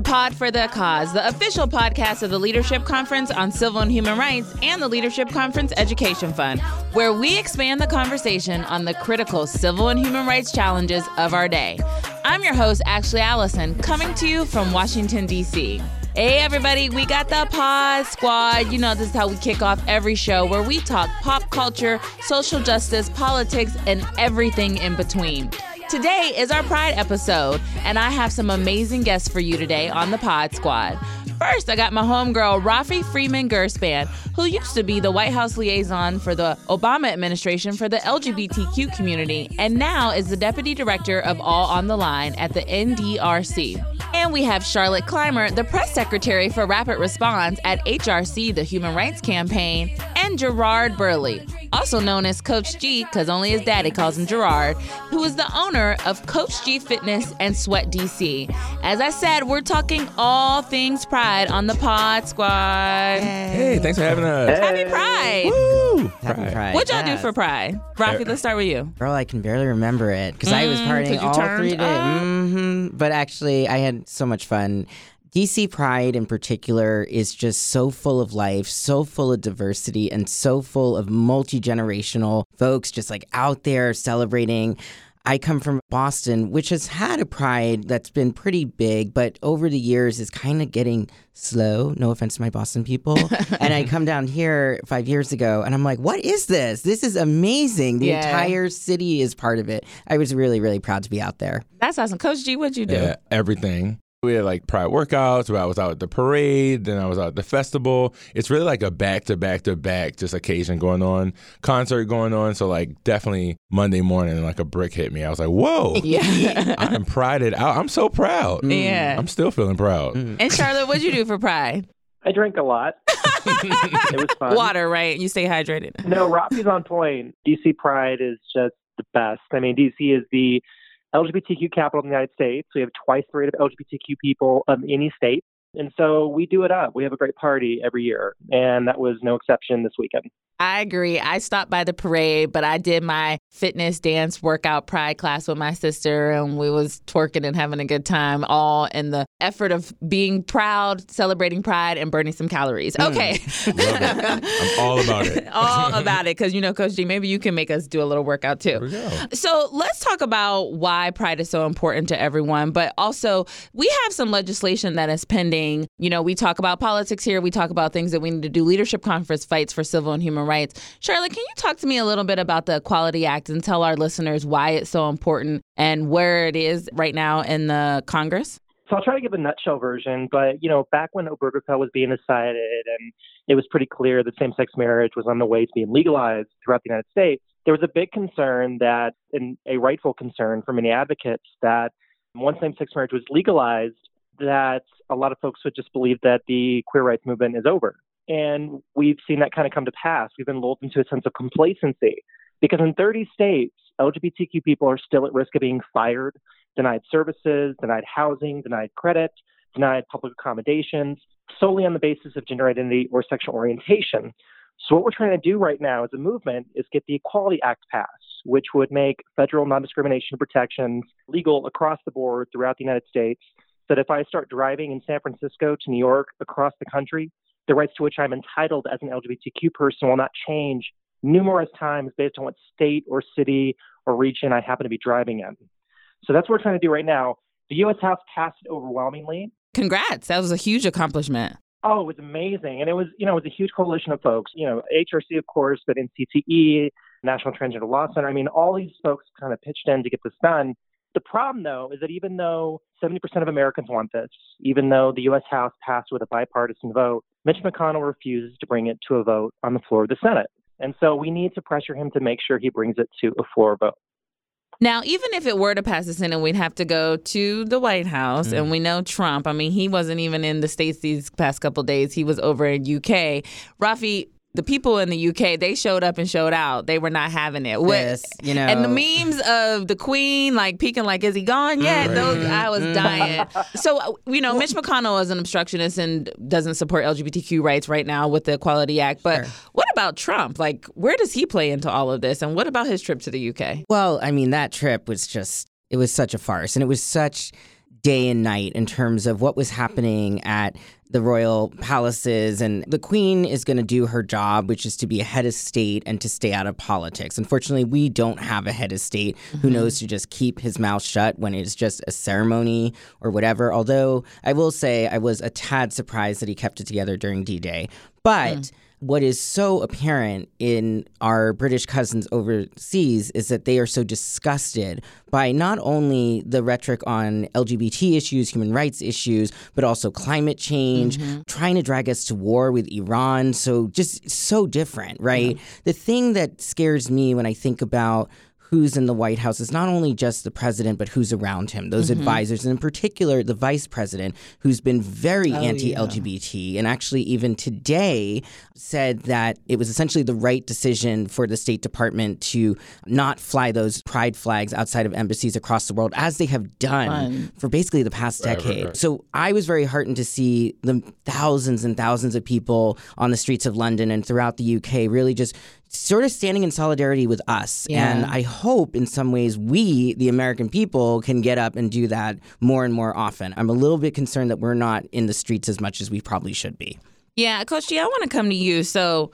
Pod for the Cause, the official podcast of the Leadership Conference on Civil and Human Rights and the Leadership Conference Education Fund, where we expand the conversation on the critical civil and human rights challenges of our day. I'm your host, Ashley Allison, coming to you from Washington, D.C. Hey, everybody, we got the Pod Squad. You know, this is how we kick off every show where we talk pop culture, social justice, politics, and everything in between. Today is our Pride episode, and I have some amazing guests for you today on the Pod Squad. First, I got my homegirl, Rafi Freedman Gurspan, who used to be the White House liaison for the Obama administration for the LGBTQ community, and now is the deputy director of All on the Line at the NDRC. And we have Charlotte Clymer, the press secretary for Rapid Response at HRC, the Human Rights Campaign, and Gerard Burley, also known as Coach G, because only his daddy calls him Gerard, who is the owner of Coach G Fitness and Sweat DC. As I said, we're talking all things Pride on the Pod Squad. Hey, thanks for having us. Happy Pride! Woo! Happy Pride. Pride. What'd y'all do for Pride? Rafi, let's start with you. Girl, I can barely remember it because I was Mm, 'cause partying you all turned three days. up. hmm But actually, I had so much fun. DC Pride in particular is just so full of life, so full of diversity, and so full of multi generational folks just like out there celebrating. I come from Boston, which has had a pride that's been pretty big, but over the years is kind of getting slow. No offense to my Boston people. and I come down here five years ago and I'm like, what is this? This is amazing. The Yeah. entire city is part of it. I was really, really proud to be out there. That's awesome. Coach G, what'd you do? Yeah, everything. We had like pride workouts. Where I was out at the parade, then I was out at the festival. It's really like a back to back to back just occasion going on, concert going on. So like definitely Monday morning, like a brick hit me. I was like, whoa, Yeah. I'm prided out. I'm so proud. Mm. yeah. I'm still feeling proud. Mm. And Charlotte, what'd you do for Pride? I drank a lot. it was fun. Water, right? You stay hydrated. No, Rafi's on point. DC Pride is just the best. I mean, DC is the LGBTQ capital in the United States. We have twice the rate of LGBTQ people of any state. And so we do it up. We have a great party every year. And that was no exception this weekend. I agree. I stopped by the parade, but I did my fitness dance workout pride class with my sister and we was twerking and having a good time all in the effort of being proud, celebrating pride and burning some calories. Mm. Okay. Love. I'm all about it. all about it cuz you know coach G, maybe you can make us do a little workout too. So let's talk about why pride is so important to everyone, but also we have some legislation that is pending. You know, we talk about politics here, we talk about things that we need to do, leadership conference fights for civil and human rights. Charlotte, can you talk to me a little bit about the Equality Act and tell our listeners why it's so important and where it is right now in the Congress? So I'll try to give a nutshell version, but you know, back when Obergefell was being decided and it was pretty clear that same-sex marriage was on the way to being legalized throughout the United States, there was a big concern that, and a rightful concern for many advocates, that once same-sex marriage was legalized, that a lot of folks would just believe that the queer rights movement is over. And we've seen that kind of come to pass. We've been lulled into a sense of complacency because in 30 states, LGBTQ people are still at risk of being fired denied services, denied housing, denied credit, denied public accommodations, solely on the basis of gender identity or sexual orientation. So, what we're trying to do right now as a movement is get the Equality Act passed, which would make federal non discrimination protections legal across the board throughout the United States. So that if I start driving in San Francisco to New York, across the country, the rights to which I'm entitled as an LGBTQ person will not change numerous times based on what state or city or region I happen to be driving in. So that's what we're trying to do right now. The U.S. House passed it overwhelmingly. Congrats. That was a huge accomplishment. Oh, it was amazing. And it was, you know, it was a huge coalition of folks, you know, HRC, of course, but NCTE, National Transgender Law Center. I mean, all these folks kind of pitched in to get this done. The problem, though, is that even though 70% of Americans want this, even though the U.S. House passed with a bipartisan vote, Mitch McConnell refuses to bring it to a vote on the floor of the Senate. And so we need to pressure him to make sure he brings it to a floor vote. Now, even if it were to pass the Senate, we'd have to go to the White House, Mm. and we know Trump. I mean, he wasn't even in the states these past couple days. He was over in UK. Rafi, the people in the UK, they showed up and showed out. They were not having it. What- This, you know. and the memes of the Queen like peeking like, "Is he gone yet?" Right. Those I was Mhm. dying. So uh, you know, Mitch McConnell is an obstructionist and doesn't support LGBTQ rights right now with the Equality Act. But Sure. what about Trump? Like, where does he play into all of this? And what about his trip to the UK? Well, I mean, that trip was just, it was such a farce. And it was such day and night in terms of what was happening at the royal palaces. And the queen is going to do her job, which is to be a head of state and to stay out of politics. Unfortunately, we don't have a head of state who Mm-hmm. knows to just keep his mouth shut when it's just a ceremony or whatever. Although I will say I was a tad surprised that he kept it together during D Day. But Mm. What is so apparent in our British cousins overseas is that they are so disgusted by not only the rhetoric on LGBT issues, human rights issues, but also climate change, mm-hmm. trying to drag us to war with Iran. So just so different, right? The thing that scares me when I think about who's in the White House is not only just the president, but who's around him, those mm-hmm. advisors, and in particular, the vice president, who's been very oh, anti LGBT. And actually, even today, said that it was essentially the right decision for the State Department to not fly those pride flags outside of embassies across the world, as they have done Fun. for basically the past Right, right, decade. right. So I was very heartened to see the thousands and thousands of people on the streets of London and throughout the UK really just sort of standing in solidarity with us. Yeah. And I hope in some ways we, the American people, can get up and do that more and more often. I'm a little bit concerned that we're not in the streets as much as we probably should be. Yeah, Coach G, I want to come to you. So,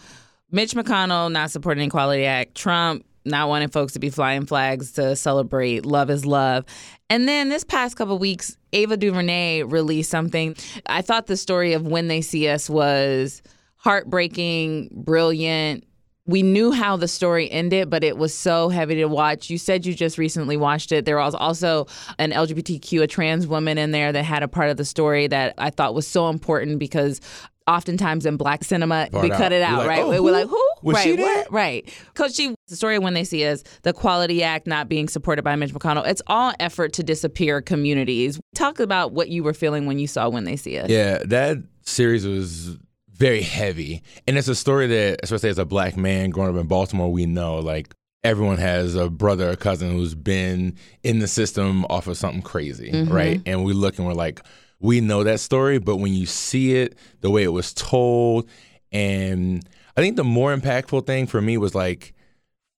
Mitch McConnell not supporting the Equality Act, Trump not wanting folks to be flying flags to celebrate love is love. And then this past couple weeks, Ava DuVernay released something. I thought the story of When They See Us was heartbreaking, brilliant. We knew how the story ended, but it was so heavy to watch. You said you just recently watched it. There was also an LGBTQ, a trans woman in there that had a part of the story that I thought was so important because oftentimes in black cinema Part we out. cut it out, like, right? oh, We're like, who? Was right, she what? Right. Coach G, the story when they see us, the Equality Act not being supported by Mitch McConnell, it's all effort to disappear communities. Talk about what you were feeling when you saw when they see us. Yeah, that series was very heavy. And it's a story that, especially as a black man growing up in Baltimore, we know like everyone has a brother or cousin who's been in the system off of something crazy, mm-hmm. right? And we look and we're like, we know that story, but when you see it, the way it was told, and I think the more impactful thing for me was like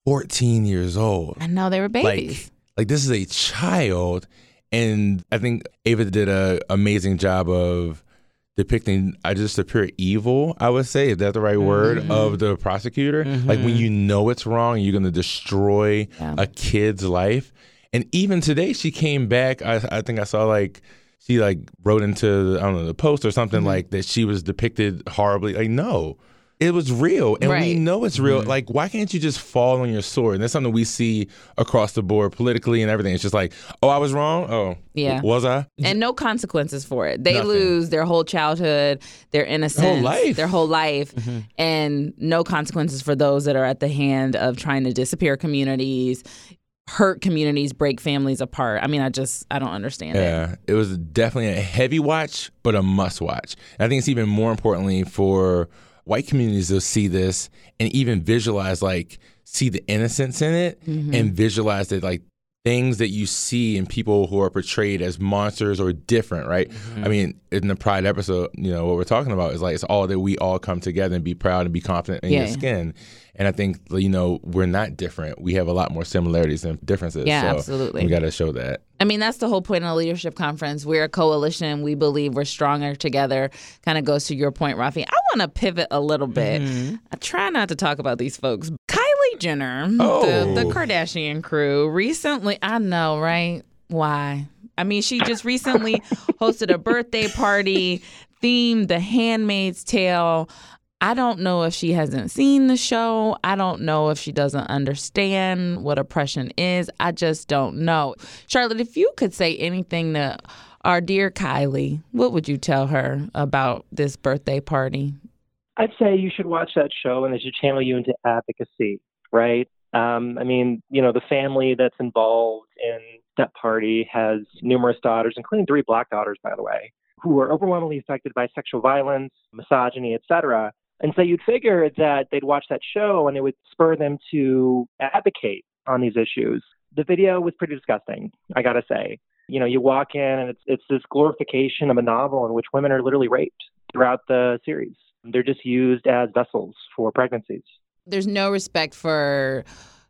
14 years old I know they were babies. like like this is a child and i think ava did a amazing job of depicting uh, just the pure evil i would say. Is that the right word Mm-hmm. of the prosecutor? Like when you know it's wrong you're going to destroy Yeah. a kid's life. And even today she came back. I, I think i saw like she like wrote into i don't know the post or Mm-hmm. something like that she was depicted horribly. Like no it was real and we know it's real mm-hmm. like why can't you just fall on your sword and that's something we see across the board politically and everything it's just like oh i was wrong oh Yeah. was i and no consequences for it. They Nothing. lose their whole childhood, their innocence, whole life. their whole life, mm-hmm. and no consequences for those that are at the hand of trying to disappear communities, hurt communities, break families apart. I mean, I just I don't understand it. yeah it was definitely a heavy watch but a must watch and i think it's even more importantly for white communities will see this and even visualize like see the innocence in it Mm-hmm. and visualize that like things that you see in people who are portrayed as monsters or different right Mm-hmm. i mean in the pride episode you know what we're talking about is like it's all that we all come together and be proud and be confident in Yeah. your skin and i think you know we're not different we have a lot more similarities than differences Yeah, so absolutely. we got to show that I mean, that's the whole point of the leadership conference. We're a coalition. We believe we're stronger together. Kind of goes to your point, Rafi. I want to pivot a little bit. I try not to talk about these folks. Kylie Jenner, the, Oh. the Kardashian crew, recently, I know, right? Why? I mean, she just recently hosted a birthday party themed The Handmaid's Tale. I don't know if she hasn't seen the show. I don't know if she doesn't understand what oppression is. I just don't know. Charlotte, if you could say anything to our dear Kylie, what would you tell her about this birthday party? I'd say you should watch that show and it should channel you into advocacy, right? Um, I mean, you know, the family that's involved in that party has numerous daughters, including three black daughters, by the way, who are overwhelmingly affected by sexual violence, misogyny, etc. And so you'd figure that they'd watch that show and it would spur them to advocate on these issues. The video was pretty disgusting, I gotta say. You know, you walk in and it's it's this glorification of a novel in which women are literally raped throughout the series. They're just used as vessels for pregnancies. There's no respect for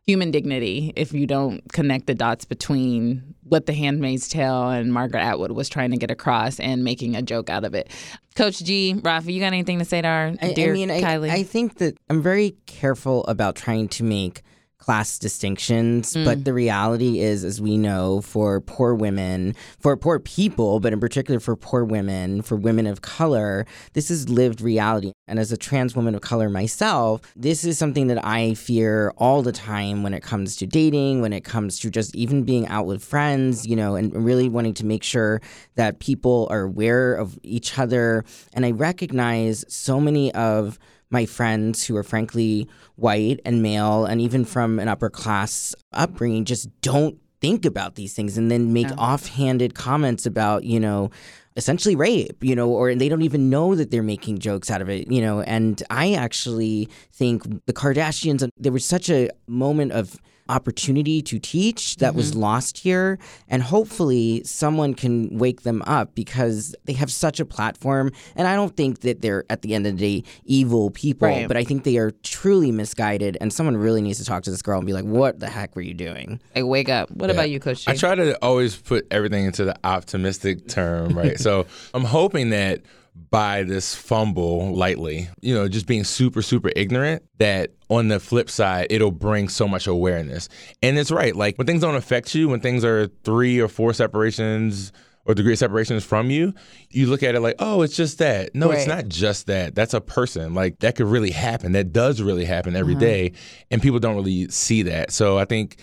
human dignity if you don't connect the dots between what The Handmaid's Tale and Margaret Atwood was trying to get across and making a joke out of it. Coach G, Rafa, you got anything to say to our I, dear I mean, I, Kylie? I think that I'm very careful about trying to make class distinctions, Mm. but the reality is, as we know, for poor women, for poor people, but in particular for poor women, for women of color, this is lived reality. And as a trans woman of color myself, this is something that I fear all the time when it comes to dating, when it comes to just even being out with friends, you know, and really wanting to make sure that people are aware of each other. And I recognize so many of my friends who are frankly white and male and even from an upper class upbringing just don't think about these things and then make Yeah. offhanded comments about, you know, essentially rape, you know, or they don't even know that they're making jokes out of it, you know. And I actually think the Kardashians, there was such a moment of opportunity to teach that was mm-hmm. lost here. And hopefully someone can wake them up because they have such a platform. And I don't think that they're, at the end of the day, evil people, Right. but I think they are truly misguided. And someone really needs to talk to this girl and be like, what the heck were you doing? like, wake up. What Yeah. about you, Coach G? I try to always put everything into the optimistic term, right? so I'm hoping that by this fumble lightly, you know, just being super, super ignorant, that on the flip side, it'll bring so much awareness. And it's right. Like when things don't affect you, when things are three or four separations or degree of separations from you, you look at it like, oh, it's just that. No, it's not just that. That's a person. Like that could really happen. That does really happen every uh-huh. day, And people don't really see that. So I think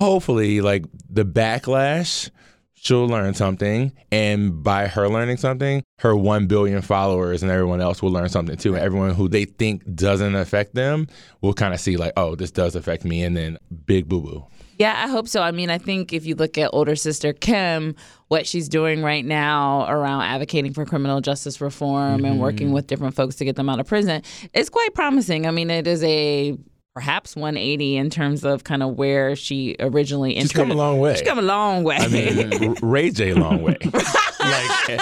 hopefully like the backlash she'll learn something and by her learning something her 1 billion followers and everyone else will learn something too and everyone who they think doesn't affect them will kind of see like oh this does affect me and then big boo-boo Yeah, I hope so. I mean, I think if you look at older sister Kim, what she's doing right now around advocating for criminal justice reform and working mm-hmm. with different folks to get them out of prison is quite promising. I mean, it is a perhaps 180 in terms of kind of where she originally entered. she's come a long way She's come a long way. i mean R- ray j long way like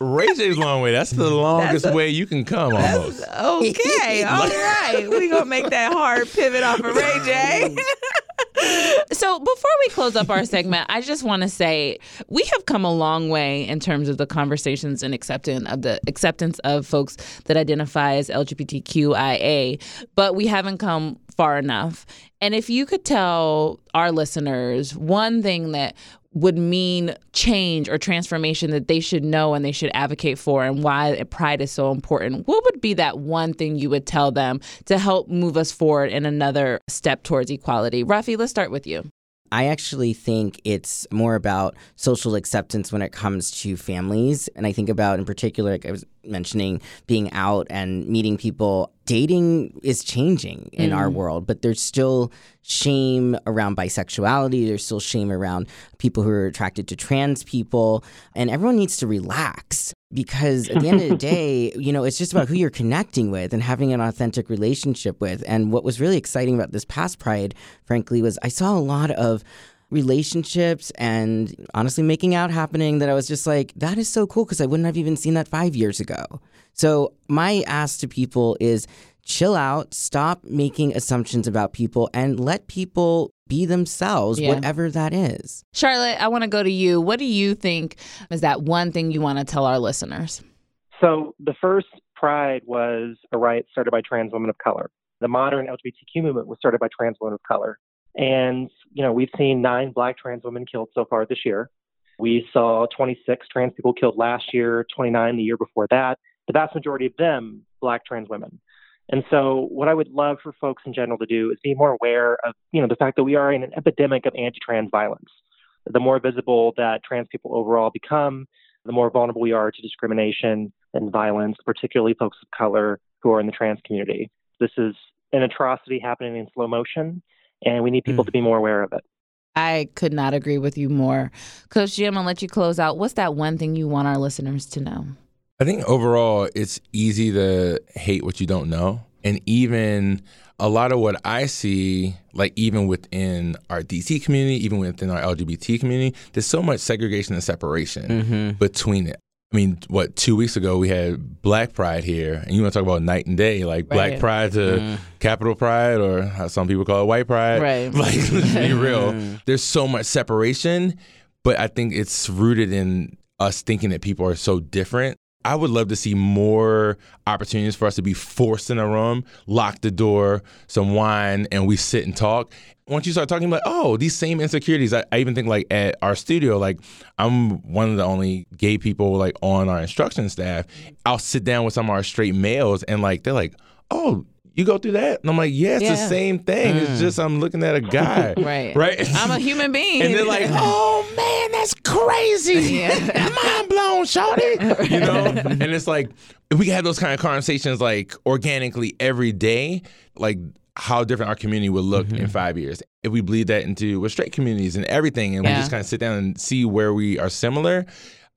ray j's long way that's the longest way you can come almost Okay, all right. We're going to make that hard pivot off of Ray J. so, before we close up our segment, I just want to say we have come a long way in terms of the conversations and acceptance of the acceptance of folks that identify as LGBTQIA, but we haven't come far enough. And if you could tell our listeners one thing that would mean change or transformation that they should know and they should advocate for and why pride is so important what would be that one thing you would tell them to help move us forward in another step towards equality rafi let's start with you I actually think it's more about social acceptance when it comes to families. And I think about, in particular, like I was mentioning, being out and meeting people. Dating is changing in our mm. world, but there's still shame around bisexuality. There's still shame around people who are attracted to trans people. And everyone needs to relax because at the end of the day, you know, it's just about who you're connecting with and having an authentic relationship with. And what was really exciting about this past Pride, frankly, was I saw a lot of relationships and honestly making out happening that I was just like, that is so cool because I wouldn't have even seen that five years ago. So, my ask to people is chill out, stop making assumptions about people, and let people be themselves, Yeah. whatever that is. charlotte i want to go to you what do you think is that one thing you want to tell our listeners So the first Pride was a riot started by trans women of color. The modern LGBTQ movement was started by trans women of color. And, you know, we've seen nine black trans women killed so far this year. We saw 26 trans people killed last year, 29 the year before that. The vast majority of them, black trans women. And so what I would love for folks in general to do is be more aware of, you know, the fact that we are in an epidemic of anti-trans violence. The more visible that trans people overall become, the more vulnerable we are to discrimination and violence, particularly folks of color who are in the trans community. This is an atrocity happening in slow motion, and we need people Mm. to be more aware of it. I could not agree with you more. Coach G, I'll let you close out. What's that one thing you want our listeners to know? I think overall it's easy to hate what you don't know. And even a lot of what I see, like even within our DC community, even within our LGBT community, there's so much segregation and separation Mm-hmm. between it. I mean, what two weeks ago we had Black Pride here, and you want to talk about night and day, like Black Pride to Mm. Capital Pride, or how some people call it White Pride. Right. Like, let's be real. Mm. There's so much separation, but I think it's rooted in us thinking that people are so different. I would love to see more opportunities for us to be forced in a room, lock the door, some wine, and we sit and talk. Once you start talking about, oh, these same insecurities, I, I even think like at our studio, like I'm one of the only gay people like on our instruction staff. I'll sit down with some of our straight males and like they're like, oh, you go through that? And I'm like, yeah, it's the same thing. It's just I'm looking at a guy. Right. Right. I'm a human being. and they're like, oh man, that's crazy. Yeah. Mind blown, shorty. You know? and it's like if we have those kind of conversations like organically every day, like how different our community would look Mm-hmm. in five years. If we bleed that into with straight communities and everything and we just kind of sit down and see where we are similar.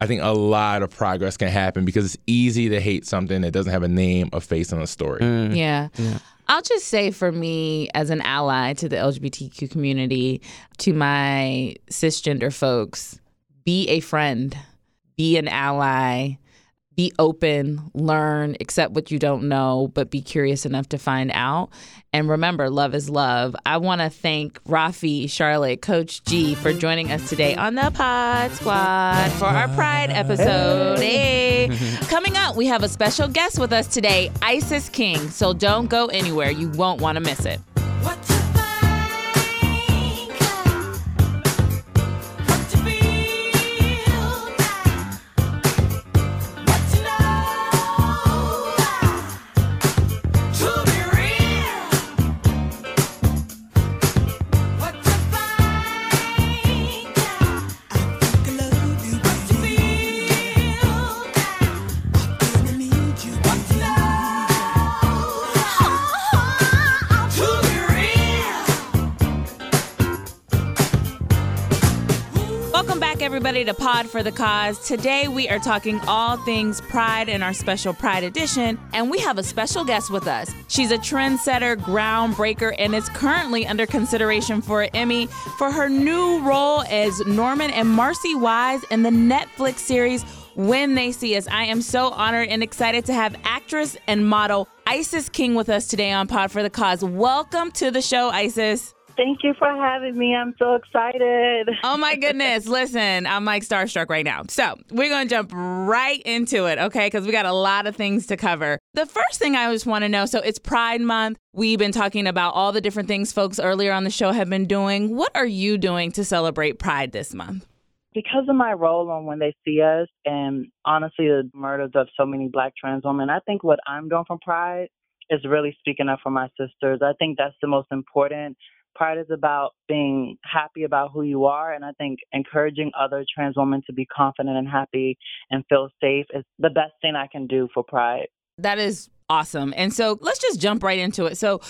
I think a lot of progress can happen because it's easy to hate something that doesn't have a name, a face, and a story. Mm. Yeah. I'll just say for me as an ally to the LGBTQ community, to my cisgender folks, be a friend, be an ally, be open, learn, accept what you don't know, but be curious enough to find out. And remember, love is love. I want to thank Rafi, Charlotte, Coach G for joining us today on the Pod Squad for our Pride episode. Hey. Coming up, we have a special guest with us today, Isis King. So don't go anywhere. You won't want to miss it. What to Pod for the Cause. Today, we are talking all things Pride in our special Pride edition, and we have a special guest with us. She's a trendsetter, groundbreaker, and is currently under consideration for an Emmy for her new role as Norman and Marci Wise in the Netflix series When They See Us. I am so honored and excited to have actress and model Isis King with us today on Pod for the Cause. Welcome to the show, Isis. Thank you for having me. I'm so excited. Oh my goodness. Listen, I'm like starstruck right now. So we're going to jump right into it, okay? Because we got a lot of things to cover. The first thing I just want to know so it's Pride Month. We've been talking about all the different things folks earlier on the show have been doing. What are you doing to celebrate Pride this month? Because of my role on When They See Us and honestly the murders of so many black trans women, I think what I'm doing for Pride is really speaking up for my sisters. I think that's the most important. Pride is about being happy about who you are, and I think encouraging other trans women to be confident and happy and feel safe is the best thing I can do for Pride. That is awesome. And so let's just jump right into it. So,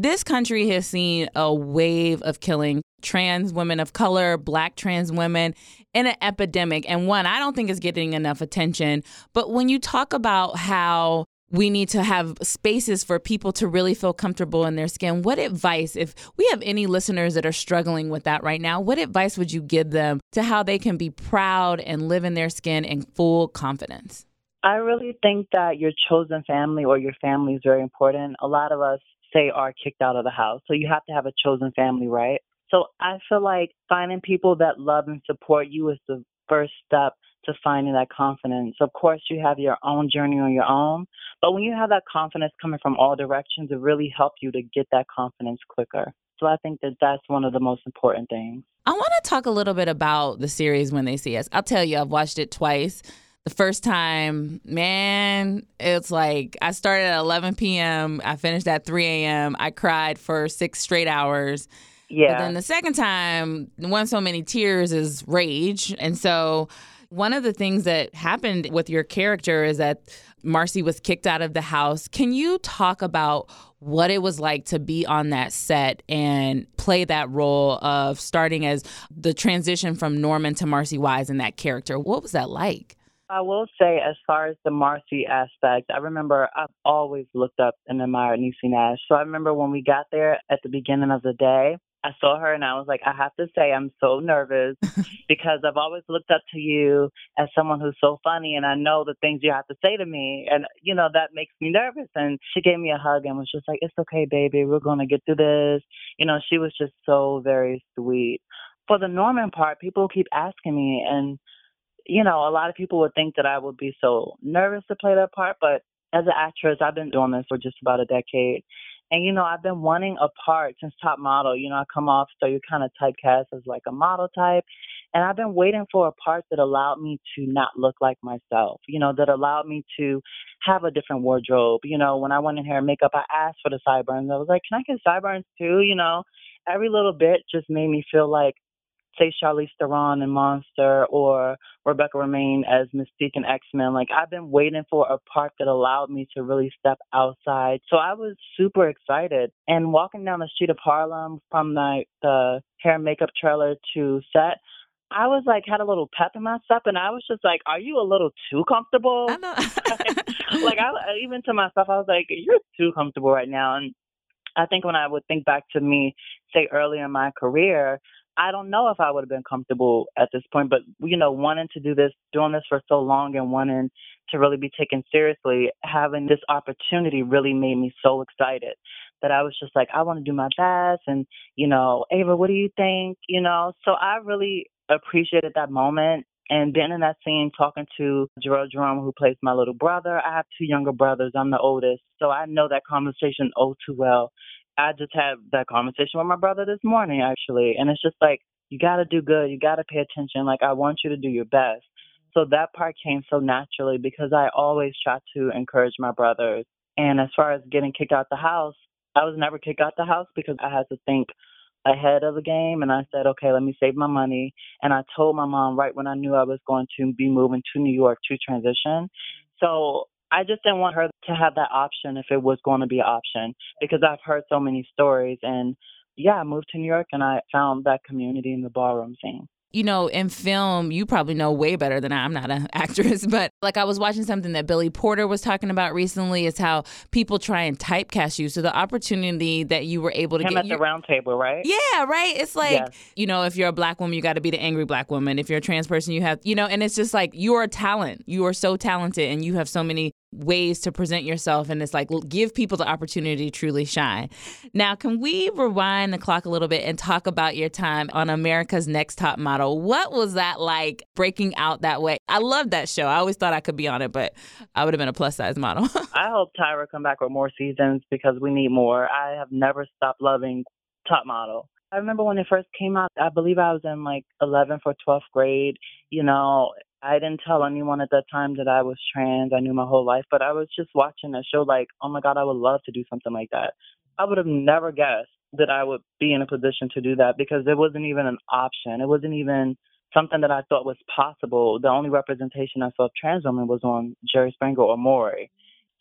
this country has seen a wave of killing trans women of color, black trans women in an epidemic. And one, I don't think is getting enough attention. But when you talk about how we need to have spaces for people to really feel comfortable in their skin. What advice, if we have any listeners that are struggling with that right now, what advice would you give them to how they can be proud and live in their skin in full confidence? I really think that your chosen family or your family is very important. A lot of us say are kicked out of the house. So you have to have a chosen family, right? So I feel like finding people that love and support you is the first step to finding that confidence. Of course, you have your own journey on your own, but when you have that confidence coming from all directions, it really helps you to get that confidence quicker. So I think that that's one of the most important things. I want to talk a little bit about the series when they see us. I'll tell you, I've watched it twice. The first time, man, it's like I started at 11 p.m., I finished at 3 a.m., I cried for six straight hours. Yeah. But then the second time, one so many tears is rage. And so one of the things that happened with your character is that Marci was kicked out of the house. Can you talk about what it was like to be on that set and play that role of starting as the transition from Norman to Marci Wise in that character? What was that like? I will say, as far as the Marcy aspect, I remember I've always looked up and admired Niecy Nash. So I remember when we got there at the beginning of the day, I saw her and I was like, I have to say, I'm so nervous because I've always looked up to you as someone who's so funny and I know the things you have to say to me. And, you know, that makes me nervous. And she gave me a hug and was just like, It's okay, baby. We're going to get through this. You know, she was just so very sweet. For the Norman part, people keep asking me, and, you know, a lot of people would think that I would be so nervous to play that part. But as an actress, I've been doing this for just about a decade. And you know, I've been wanting a part since Top Model. You know, I come off so you're kind of typecast as like a model type, and I've been waiting for a part that allowed me to not look like myself. You know, that allowed me to have a different wardrobe. You know, when I went in hair and makeup, I asked for the sideburns. I was like, "Can I get sideburns too?" You know, every little bit just made me feel like say Charlize Theron in Monster or Rebecca Romijn as Mystique in X Men. Like I've been waiting for a part that allowed me to really step outside. So I was super excited. And walking down the street of Harlem from the the hair and makeup trailer to set, I was like had a little pep in my step, and I was just like, "Are you a little too comfortable?" I know. like I even to myself, I was like, "You're too comfortable right now." And I think when I would think back to me, say earlier in my career, I don't know if I would have been comfortable at this point, but you know, wanting to do this, doing this for so long and wanting to really be taken seriously, having this opportunity really made me so excited that I was just like, I want to do my best. And, you know, Ava, what do you think? You know, so I really appreciated that moment. And being in that scene, talking to Jharrel Jerome, who plays my little brother. I have two younger brothers. I'm the oldest. So I know that conversation oh too well. I just had that conversation with my brother this morning, actually. And it's just like, you got to do good. You got to pay attention. Like, I want you to do your best. So that part came so naturally because I always try to encourage my brothers. And as far as getting kicked out the house, I was never kicked out the house because I had to think ahead of the game. And I said, okay, let me save my money. And I told my mom right when I knew I was going to be moving to New York to transition. So I just didn't want her to have that option if it was going to be an option because I've heard so many stories. And yeah, I moved to New York and I found that community in the ballroom scene. you know, in film, you probably know way better than I. I'm not an actress, but like I was watching something that Billy Porter was talking about recently is how people try and typecast you. So the opportunity that you were able to Him get at the round table, right? Yeah, right. It's like, Yes. you know, if you're a black woman, you got to be the angry black woman. If you're a trans person, you have, you know, and it's just like you're a talent. You are so talented and you have so many ways to present yourself. And it's like, give people the opportunity to truly shine. Now, can we rewind the clock a little bit and talk about your time on America's Next Top Model? What was that like breaking out that way? I love that show. I always thought I could be on it, but I would have been a plus size model. I hope Tyra come back with more seasons because we need more. I have never stopped loving Top Model. I remember when it first came out, I believe I was in like 11th or 12th grade. You know, I didn't tell anyone at that time that I was trans. I knew my whole life, but I was just watching the show like, oh my God, I would love to do something like that. I would have never guessed that I would be in a position to do that because it wasn't even an option. It wasn't even something that I thought was possible. The only representation I saw of trans women was on Jerry Springer or Maury.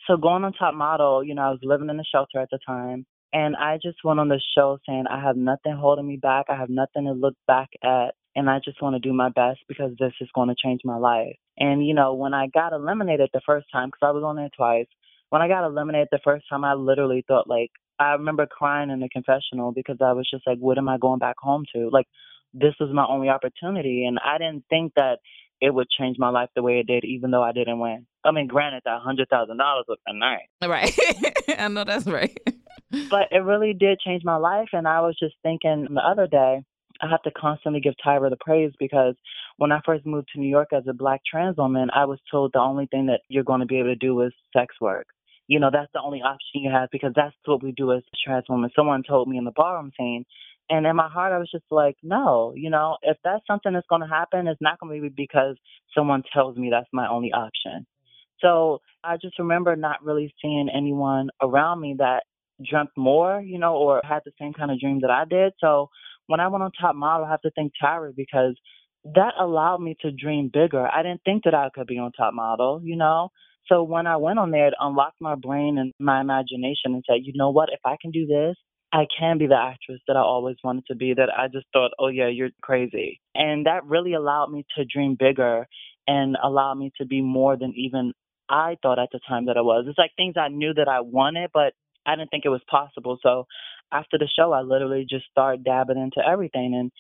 So going on Top Model, you know, I was living in a shelter at the time. And I just went on the show saying, I have nothing holding me back. I have nothing to look back at. And I just want to do my best because this is going to change my life. And, you know, when I got eliminated the first time, because I was on there twice, when I got eliminated the first time, I literally thought, like, I remember crying in the confessional because I was just like, what am I going back home to? Like, this was my only opportunity. And I didn't think that it would change my life the way it did, even though I didn't win. I mean, granted, that $100,000 was a night. right. I know that's right. but it really did change my life. And I was just thinking the other day, I have to constantly give Tyra the praise because when I first moved to New York as a black trans woman, I was told the only thing that you're going to be able to do is sex work. You know, that's the only option you have because that's what we do as trans women. Someone told me in the ballroom scene. And in my heart, I was just like, no, you know, if that's something that's going to happen, it's not going to be because someone tells me that's my only option. So I just remember not really seeing anyone around me that dreamt more, you know, or had the same kind of dream that I did. So when I went on Top Model, I have to thank Tyra because that allowed me to dream bigger. I didn't think that I could be on Top Model, you know. So when I went on there, it unlocked my brain and my imagination and said, you know what, if I can do this, I can be the actress that I always wanted to be, that I just thought, oh yeah, you're crazy. And that really allowed me to dream bigger and allowed me to be more than even I thought at the time that I was. It's like things I knew that I wanted, but I didn't think it was possible. So after the show, I literally just started dabbing into everything. And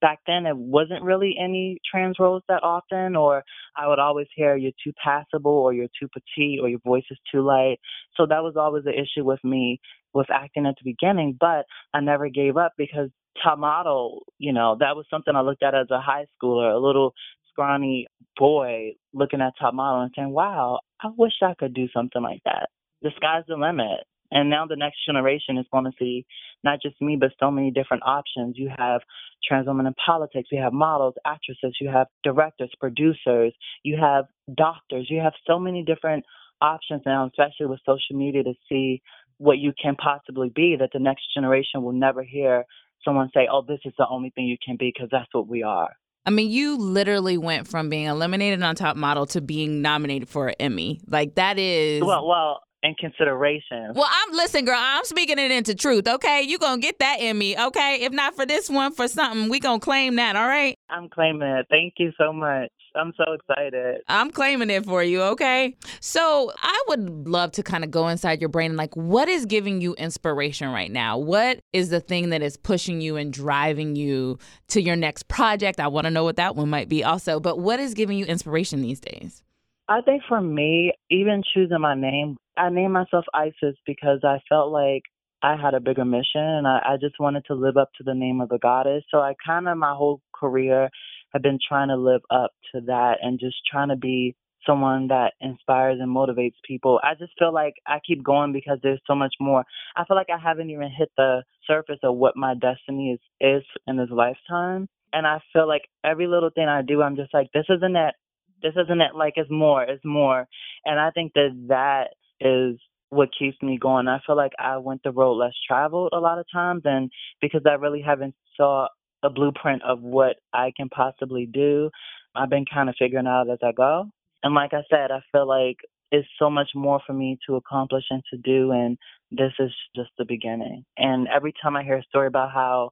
back then, it wasn't really any trans roles that often, or I would always hear you're too passable, or you're too petite, or your voice is too light. So that was always the issue with me with acting at the beginning. But I never gave up because top model, you know, that was something I looked at as a high schooler, a little scrawny boy looking at top model and saying, wow, I wish I could do something like that. The sky's the limit. And now the next generation is going to see not just me, but so many different options. You have trans women in politics, you have models, actresses, you have directors, producers, you have doctors, you have so many different options now, especially with social media to see what you can possibly be that the next generation will never hear someone say, oh, this is the only thing you can be because that's what we are. I mean, you literally went from being eliminated on Top Model to being nominated for an Emmy. Like that is Well, well, in consideration. Well, I'm listen, girl. I'm speaking it into truth. Okay, you gonna get that Emmy. Okay, if not for this one, for something, we gonna claim that. All right. I'm claiming it. Thank you so much. I'm so excited. I'm claiming it for you, okay? So I would love to kind of go inside your brain and like, what is giving you inspiration right now? What is the thing that is pushing you and driving you to your next project? I want to know what that one might be also, but what is giving you inspiration these days? I think for me, even choosing my name, I named myself Isis because I felt like I had a bigger mission and I, I just wanted to live up to the name of the goddess. So I kind of, my whole career, have been trying to live up to that and just trying to be someone that inspires and motivates people. I just feel like I keep going because there's so much more. I feel like I haven't even hit the surface of what my destiny is is in this lifetime. And I feel like every little thing I do, I'm just like, this isn't it. This isn't it. Like it's more. It's more. And I think that that is what keeps me going. I feel like I went the road less traveled a lot of times, and because I really haven't saw a blueprint of what I can possibly do, I've been kind of figuring out as I go. And like I said, I feel like it's so much more for me to accomplish and to do, and this is just the beginning. And every time I hear a story about how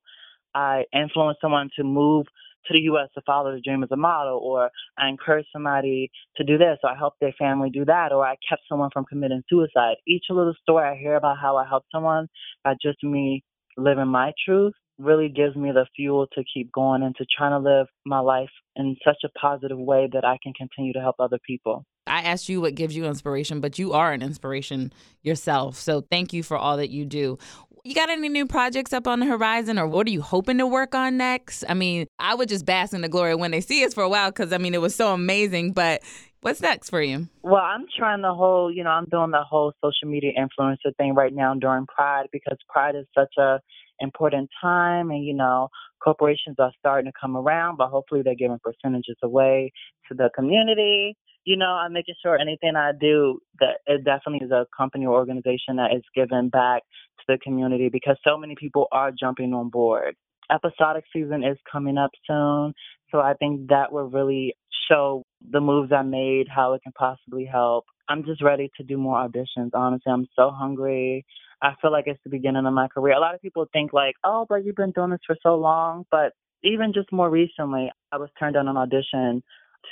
I influenced someone to move to the U.S. to follow the dream as a model, or I encouraged somebody to do this, or I helped their family do that, or I kept someone from committing suicide. Each little story I hear about how I helped someone by just me living my truth really gives me the fuel to keep going and to trying to live my life in such a positive way that I can continue to help other people. I asked you what gives you inspiration, but you are an inspiration yourself. So thank you for all that you do. You got any new projects up on the horizon, or what are you hoping to work on next? I mean, I would just bask in the glory when they see us for a while because I mean, it was so amazing. But what's next for you? Well, I'm trying the whole, you know, I'm doing the whole social media influencer thing right now during Pride because Pride is such a important time and you know corporations are starting to come around but hopefully they're giving percentages away to the community you know i'm making sure anything i do that it definitely is a company or organization that is giving back to the community because so many people are jumping on board episodic season is coming up soon so i think that will really show the moves i made how it can possibly help i'm just ready to do more auditions honestly i'm so hungry I feel like it's the beginning of my career. A lot of people think like, oh, but you've been doing this for so long. But even just more recently, I was turned down an audition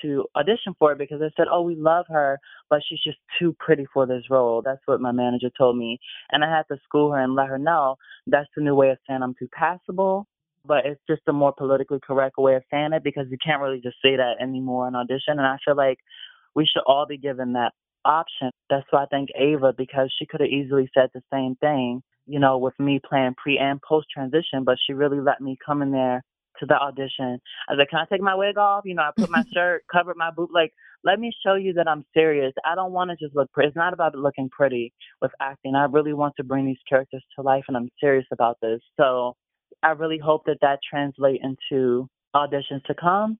to audition for it because they said, oh, we love her, but she's just too pretty for this role. That's what my manager told me. And I had to school her and let her know that's the new way of saying I'm too passable. But it's just a more politically correct way of saying it because you can't really just say that anymore in audition. And I feel like we should all be given that option. That's why I thank Ava because she could have easily said the same thing, you know, with me playing pre and post transition, but she really let me come in there to the audition. I was like, Can I take my wig off? You know, I put my shirt, covered my boob. Like, let me show you that I'm serious. I don't want to just look pretty. It's not about looking pretty with acting. I really want to bring these characters to life, and I'm serious about this. So I really hope that that translates into auditions to come.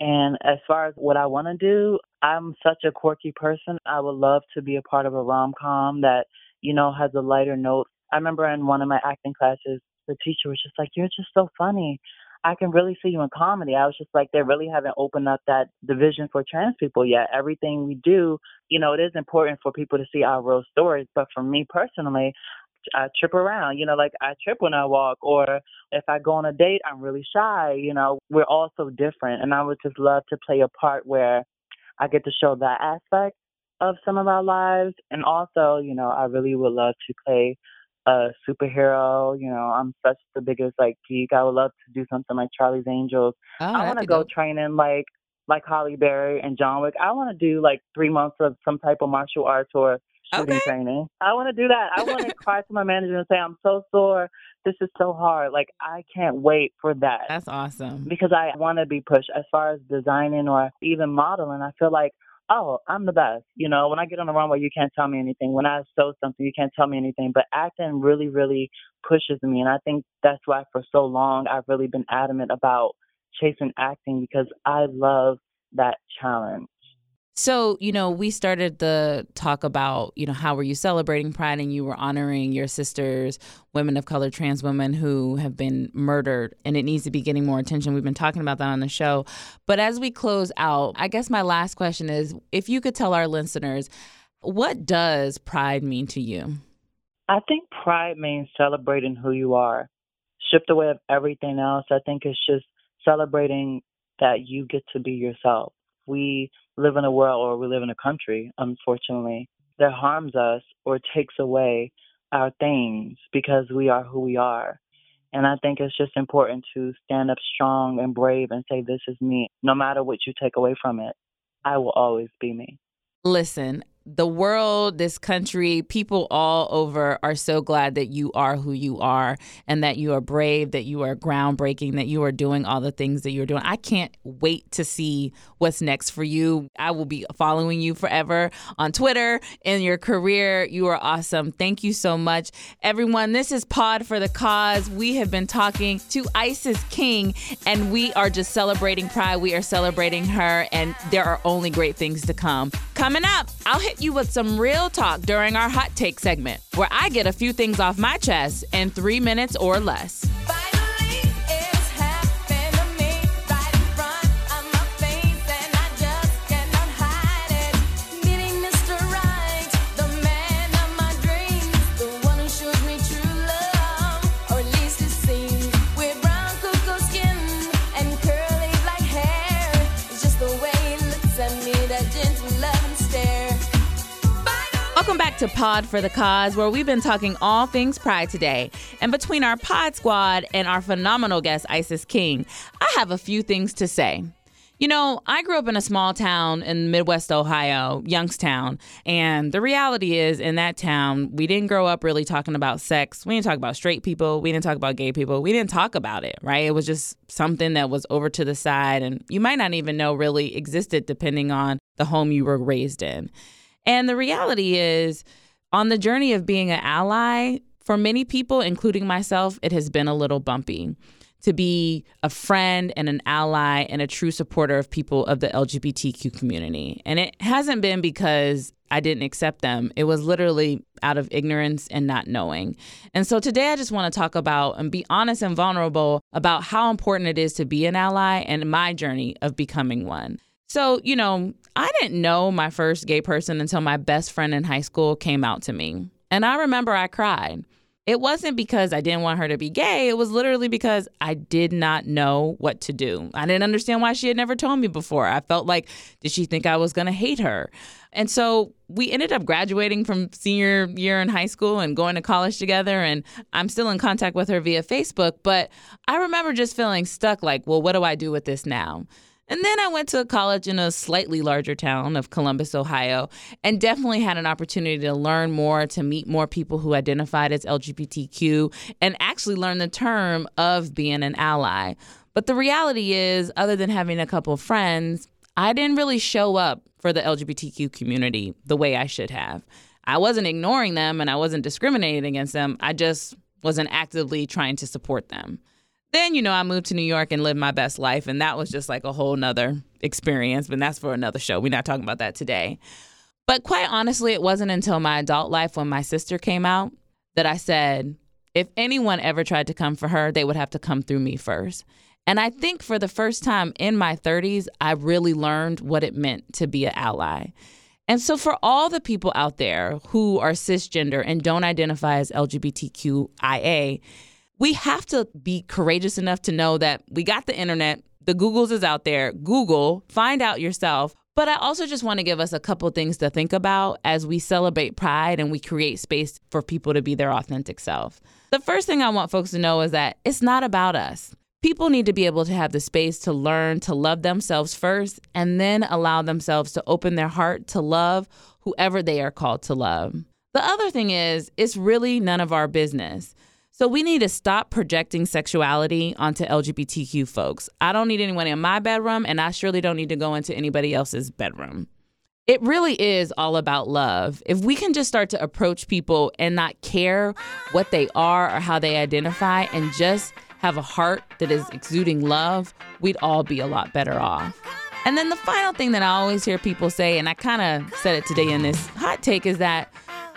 And as far as what I want to do, I'm such a quirky person. I would love to be a part of a rom com that, you know, has a lighter note. I remember in one of my acting classes, the teacher was just like, You're just so funny. I can really see you in comedy. I was just like, they really haven't opened up that division for trans people yet. Everything we do, you know, it is important for people to see our real stories. But for me personally, I trip around, you know, like I trip when I walk, or if I go on a date, I'm really shy. You know, we're all so different, and I would just love to play a part where I get to show that aspect of some of our lives, and also, you know, I really would love to play a superhero. You know, I'm such the biggest like geek. I would love to do something like Charlie's Angels. Oh, I want to go dope. training like like Halle Berry and John Wick. I want to do like three months of some type of martial arts or shooting Okay. training. I want to do that. I want to cry to my manager and say, "I'm so sore. This is so hard. Like I can't wait for that." That's awesome. because I want to be pushed as far as designing or even modeling. I feel like, oh, I'm the best. You know, when I get on the runway, you can't tell me anything. When I sew something, you can't tell me anything. But acting really, really pushes me. And I think that's why for so long I've really been adamant about chasing acting because I love that challenge. So, you know, we started the talk about, you know, how were you celebrating Pride and you were honoring your sisters, women of color, trans women who have been murdered, and it needs to be getting more attention. We've been talking about that on the show. But as we close out, I guess my last question is if you could tell our listeners, what does Pride mean to you? I think pride means celebrating who you are. Stripped away of everything else, I think it's just celebrating that you get to be yourself. We live in a world or we live in a country, unfortunately, that harms us or takes away our things because we are who we are. And I think it's just important to stand up strong and brave and say, This is me. No matter what you take away from it, I will always be me. Listen, the world, this country, people all over are so glad that you are who you are and that you are brave, that you are groundbreaking, that you are doing all the things that you're doing. I can't wait to see what's next for you. I will be following you forever on Twitter in your career. You are awesome. Thank you so much. Everyone, this is Pod for the Cause. We have been talking to Isis King and we are just celebrating Pride. We are celebrating her and there are only great things to come. Coming up, I'll hit you with some real talk during our hot take segment where I get a few things off my chest in three minutes or less. Finally, to Pod for the Cause, where we've been talking all things Pride today. And between our Pod Squad and our phenomenal guest, Isis King, I have a few things to say. You know, I grew up in a small town in Midwest Ohio, Youngstown, and the reality is in that town, we didn't grow up really talking about sex. We didn't talk about straight people. We didn't talk about gay people. We didn't talk about it, right? It was just something that was over to the side, and you might not even know really existed depending on the home you were raised in. And the reality is, on the journey of being an ally, for many people, including myself, it has been a little bumpy. To be a friend and an ally and a true supporter of people of the LGBTQ community. And it hasn't been because I didn't accept them, it was literally out of ignorance and not knowing. And so today I just want to talk about and be honest and vulnerable about how important it is to be an ally and my journey of becoming one. So, you know, I didn't know my first gay person until my best friend in high school came out to me. And I remember I cried. It wasn't because I didn't want her to be gay. It was literally because I did not know what to do. I didn't understand why she had never told me before. I felt like, did she think I was going to hate her? And so we ended up graduating from senior year in high school and going to college together. And I'm still in contact with her via Facebook. But I remember just feeling stuck like, well, what do I do with this now? And then I went to a college in a slightly larger town of Columbus, Ohio, and definitely had an opportunity to learn more, to meet more people who identified as LGBTQ, and actually learn the term of being an ally. But the reality is, other than having a couple friends, I didn't really show up for the LGBTQ community the way I should have. I wasn't ignoring them and I wasn't discriminating against them. I just wasn't actively trying to support them. Then, you know, I moved to New York and lived my best life, and that was just like a whole nother experience, but that's for another show. We're not talking about that today. But quite honestly, it wasn't until my adult life when my sister came out that I said, if anyone ever tried to come for her, they would have to come through me first. And I think for the first time in my 30s, I really learned what it meant to be an ally. And so, for all the people out there who are cisgender and don't identify as LGBTQIA, we have to be courageous enough to know that we got the internet, the Googles is out there. Google, find out yourself But I also just want to give us a couple things to think about as we celebrate pride and we create space for people to be their authentic self. The first thing I want folks to know is that it's not about us. People need to be able to have the space to learn to love themselves first and then allow themselves to open their heart to love whoever they are called to love. The other thing is, it's really none of our business. So we need to stop projecting sexuality onto LGBTQ folks. I don't need anyone in my bedroom, and I surely don't need to go into anybody else's bedroom. It really is all about love. If we can just start to approach people and not care what they are or how they identify and just have a heart that is exuding love, we'd all be a lot better off. And then the final thing that I always hear people say, and I kind of said it today in this hot take, is that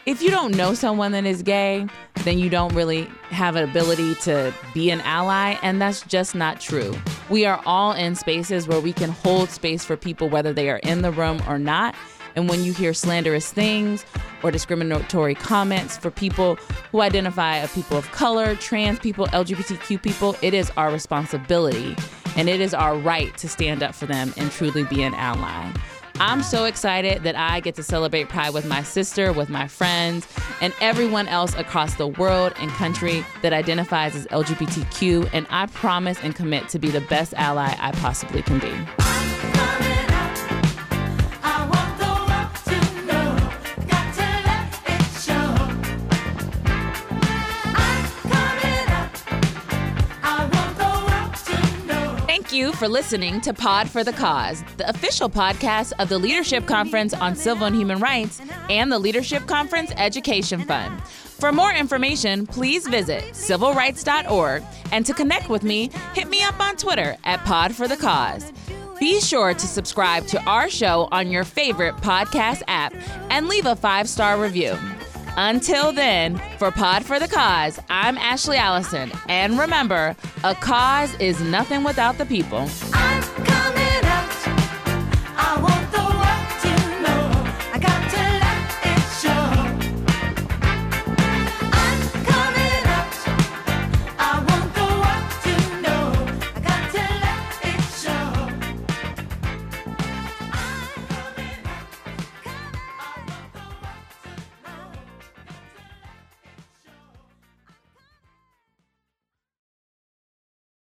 if you don't know someone that is gay, then you don't really have an ability to be an ally, and that's just not true. We are all in spaces where we can hold space for people, whether they are in the room or not. And when you hear slanderous things or discriminatory comments for people who identify as people of color, trans people, LGBTQ people, it is our responsibility and it is our right to stand up for them and truly be an ally. I'm so excited that I get to celebrate Pride with my sister, with my friends, and everyone else across the world and country that identifies as LGBTQ. And I promise and commit to be the best ally I possibly can be. For listening to Pod for the Cause, the official podcast of the Leadership Conference on Civil and Human Rights and the Leadership Conference Education Fund. For more information, please visit civilrights.org. And to connect with me, hit me up on Twitter at Pod for the Cause. Be sure to subscribe to our show on your favorite podcast app and leave a five star review. Until then, for Pod for the Cause, I'm Ashley Allison. And remember, a cause is nothing without the people.